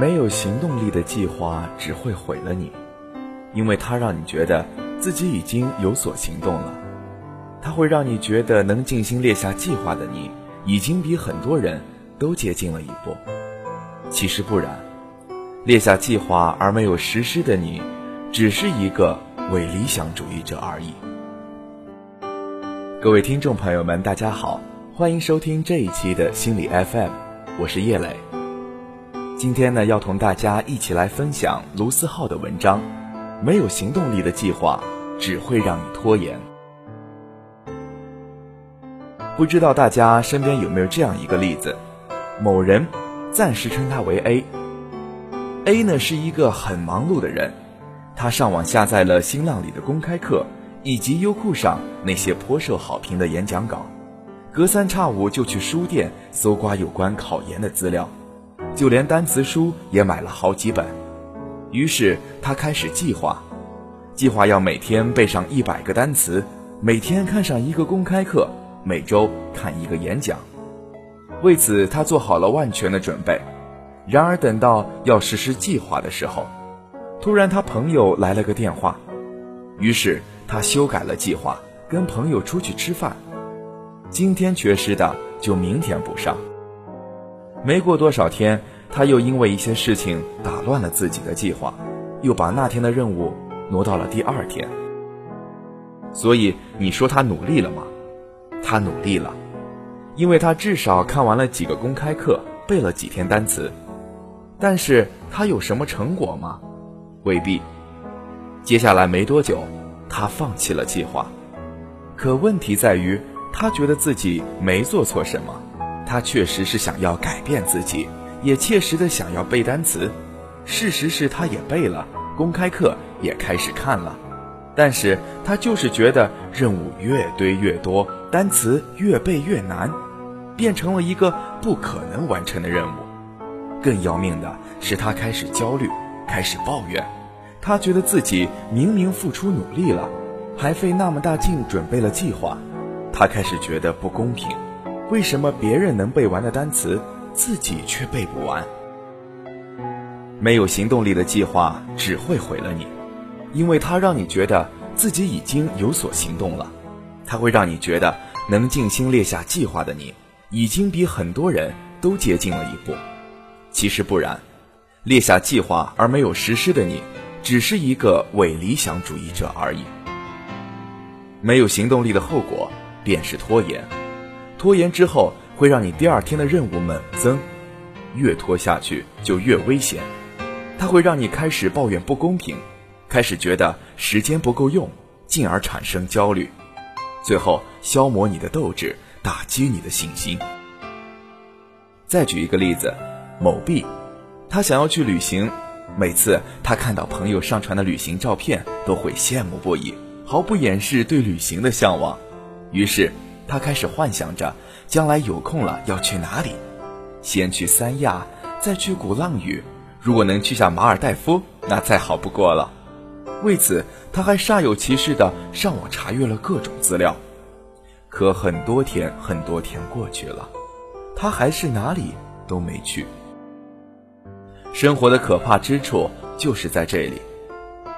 没有行动力的计划只会毁了你，因为它让你觉得自己已经有所行动了。它会让你觉得能静心列下计划的你，已经比很多人都接近了一步。其实不然，列下计划而没有实施的你，只是一个伪理想主义者而已。各位听众朋友们，大家好，欢迎收听这一期的心理 FM，我是叶磊。今天呢，要同大家一起来分享卢思浩的文章。没有行动力的计划，只会让你拖延。不知道大家身边有没有这样一个例子？某人，暂时称他为 A。A 呢是一个很忙碌的人，他上网下载了新浪里的公开课，以及优酷上那些颇受好评的演讲稿，隔三差五就去书店搜刮有关考研的资料，就连单词书也买了好几本。于是他开始计划，计划要每天背上一百个单词，每天看上一个公开课。每周看一个演讲，为此他做好了万全的准备。然而等到要实施计划的时候，突然他朋友来了个电话，于是他修改了计划，跟朋友出去吃饭。今天缺失的就明天补上。没过多少天，他又因为一些事情打乱了自己的计划，又把那天的任务挪到了第二天。所以你说他努力了吗？他努力了，因为他至少看完了几个公开课，背了几天单词。但是他有什么成果吗？未必。接下来没多久，他放弃了计划。可问题在于，他觉得自己没做错什么。他确实是想要改变自己，也切实的想要背单词。事实是，他也背了，公开课也开始看了。但是他就是觉得任务越堆越多。单词越背越难，变成了一个不可能完成的任务。更要命的是，他开始焦虑，开始抱怨。他觉得自己明明付出努力了，还费那么大劲准备了计划，他开始觉得不公平。为什么别人能背完的单词，自己却背不完？没有行动力的计划只会毁了你，因为它让你觉得自己已经有所行动了。它会让你觉得能静心列下计划的你，已经比很多人都接近了一步。其实不然，列下计划而没有实施的你，只是一个伪理想主义者而已。没有行动力的后果便是拖延，拖延之后会让你第二天的任务猛增，越拖下去就越危险。它会让你开始抱怨不公平，开始觉得时间不够用，进而产生焦虑。最后消磨你的斗志，打击你的信心。再举一个例子，某 B，他想要去旅行，每次他看到朋友上传的旅行照片，都会羡慕不已，毫不掩饰对旅行的向往。于是他开始幻想着将来有空了要去哪里，先去三亚，再去鼓浪屿，如果能去下马尔代夫，那再好不过了。为此，他还煞有其事地上网查阅了各种资料，可很多天很多天过去了，他还是哪里都没去。生活的可怕之处就是在这里，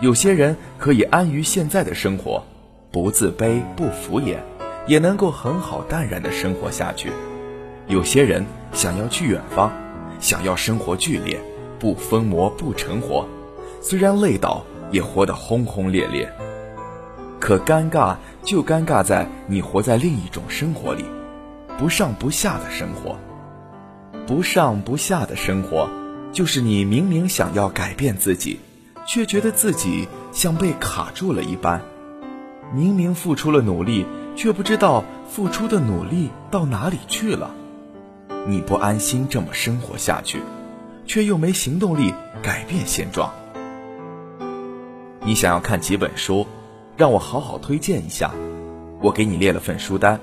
有些人可以安于现在的生活，不自卑不敷衍，也能够很好淡然的生活下去；有些人想要去远方，想要生活剧烈，不疯魔不成活，虽然累倒。也活得轰轰烈烈，可尴尬就尴尬在你活在另一种生活里，不上不下的生活。不上不下的生活，就是你明明想要改变自己，却觉得自己像被卡住了一般；明明付出了努力，却不知道付出的努力到哪里去了。你不安心这么生活下去，却又没行动力改变现状。你想要看几本书，让我好好推荐一下。我给你列了份书单。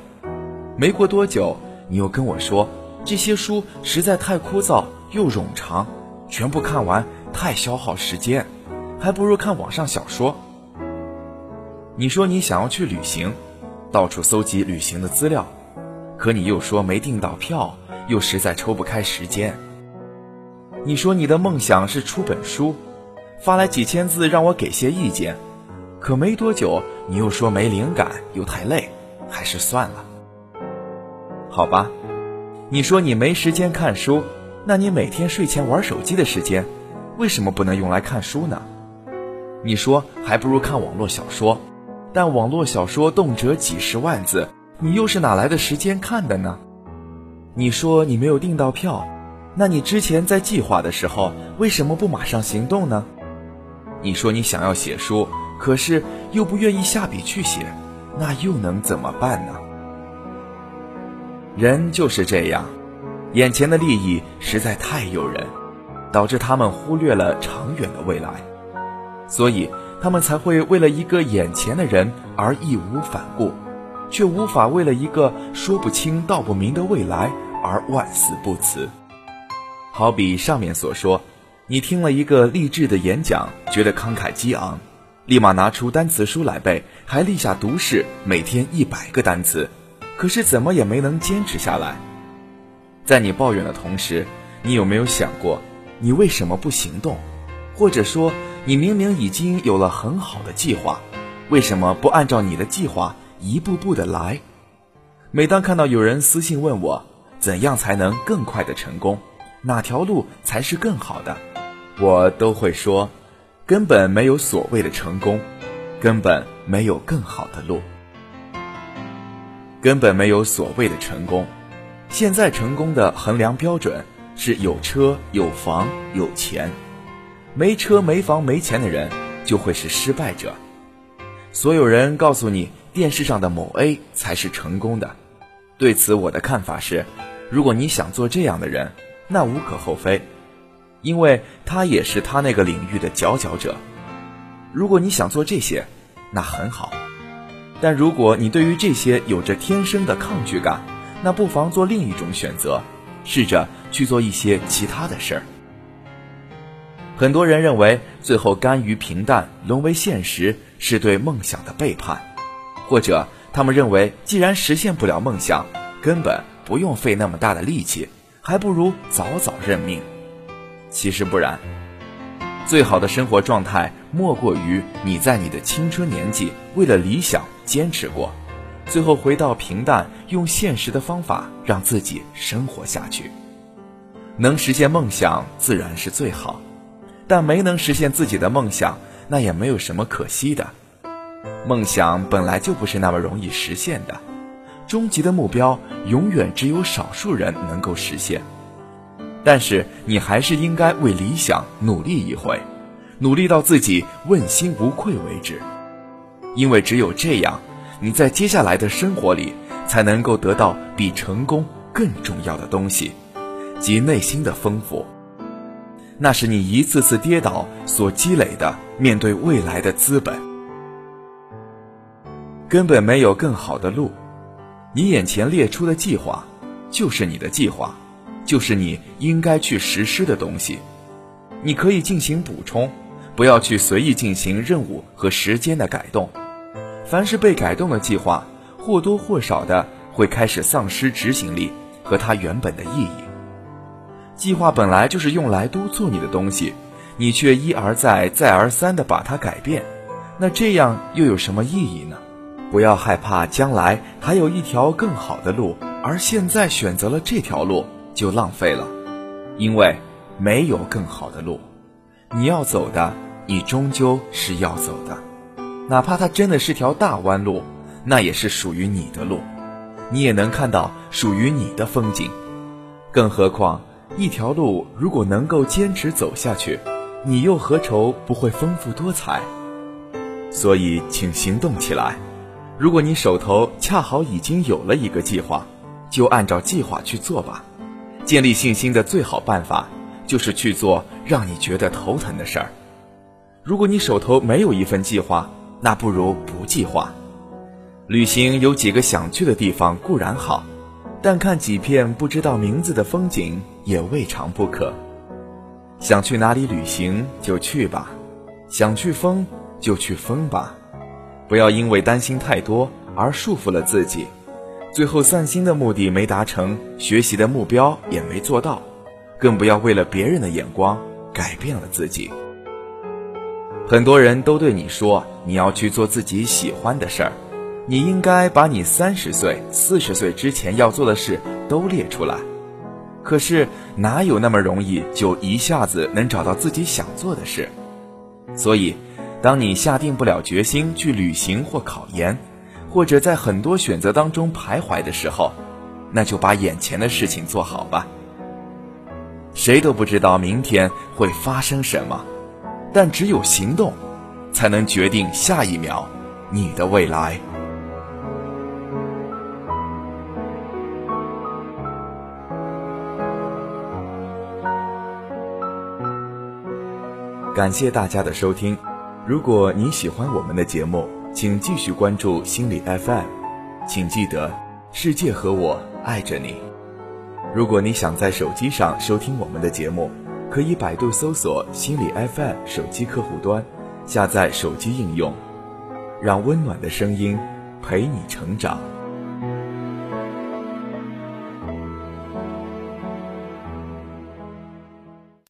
没过多久，你又跟我说这些书实在太枯燥又冗长，全部看完太消耗时间，还不如看网上小说。你说你想要去旅行，到处搜集旅行的资料，可你又说没订到票，又实在抽不开时间。你说你的梦想是出本书，发来几千字让我给些意见，可没多久你又说没灵感又太累，还是算了。好吧，你说你没时间看书，那你每天睡前玩手机的时间，为什么不能用来看书呢？你说还不如看网络小说，但网络小说动辄几十万字，你又是哪来的时间看的呢？你说你没有订到票，那你之前在计划的时候为什么不马上行动呢？你说你想要写书，可是又不愿意下笔去写，那又能怎么办呢？人就是这样，眼前的利益实在太诱人，导致他们忽略了长远的未来，所以他们才会为了一个眼前的人而义无反顾。却无法为了一个说不清道不明的未来而万死不辞。好比上面所说，你听了一个励志的演讲，觉得慷慨激昂，立马拿出单词书来背，还立下毒誓，每天一百个单词，可是怎么也没能坚持下来。在你抱怨的同时，你有没有想过，你为什么不行动？或者说，你明明已经有了很好的计划，为什么不按照你的计划？一步步的来。每当看到有人私信问我，怎样才能更快的成功，哪条路才是更好的，我都会说，根本没有所谓的成功，根本没有更好的路，根本没有所谓的成功。现在成功的衡量标准是有车有房有钱，没车没房没钱的人就会是失败者。所有人告诉你。电视上的某 A 才是成功的，对此我的看法是：如果你想做这样的人，那无可厚非，因为他也是他那个领域的佼佼者。如果你想做这些，那很好。但如果你对于这些有着天生的抗拒感，那不妨做另一种选择，试着去做一些其他的事儿。很多人认为，最后甘于平淡沦为现实，是对梦想的背叛。或者，他们认为，既然实现不了梦想，根本不用费那么大的力气，还不如早早认命。其实不然，最好的生活状态莫过于你在你的青春年纪为了理想坚持过，最后回到平淡，用现实的方法让自己生活下去。能实现梦想自然是最好，但没能实现自己的梦想，那也没有什么可惜的。梦想本来就不是那么容易实现的，终极的目标永远只有少数人能够实现。但是你还是应该为理想努力一回，努力到自己问心无愧为止。因为只有这样，你在接下来的生活里才能够得到比成功更重要的东西，即内心的丰富。那是你一次次跌倒所积累的面对未来的资本。根本没有更好的路，你眼前列出的计划，就是你的计划，就是你应该去实施的东西。你可以进行补充，不要去随意进行任务和时间的改动。凡是被改动的计划，或多或少的会开始丧失执行力和它原本的意义。计划本来就是用来督促你的东西，你却一而再、再而三的把它改变，那这样又有什么意义呢？不要害怕将来还有一条更好的路，而现在选择了这条路就浪费了，因为没有更好的路。你要走的，你终究是要走的，哪怕它真的是条大弯路，那也是属于你的路，你也能看到属于你的风景。更何况，一条路如果能够坚持走下去，你又何愁不会丰富多彩？所以，请行动起来。如果你手头恰好已经有了一个计划，就按照计划去做吧。建立信心的最好办法，就是去做让你觉得头疼的事儿。如果你手头没有一份计划，那不如不计划。旅行有几个想去的地方固然好，但看几片不知道名字的风景也未尝不可。想去哪里旅行就去吧，想去疯就去疯吧。不要因为担心太多而束缚了自己，最后散心的目的没达成，学习的目标也没做到，更不要为了别人的眼光改变了自己。很多人都对你说，你要去做自己喜欢的事儿，你应该把你三十岁、四十岁之前要做的事都列出来。可是哪有那么容易就一下子能找到自己想做的事？所以，当你下定不了决心去旅行或考研，或者在很多选择当中徘徊的时候，那就把眼前的事情做好吧。谁都不知道明天会发生什么。但只有行动，才能决定下一秒你的未来。感谢大家的收听。如果你喜欢我们的节目，请继续关注心理 FM。请记得，世界和我爱着你。如果你想在手机上收听我们的节目。可以百度搜索心理 FM 手机客户端，下载手机应用，让温暖的声音陪你成长。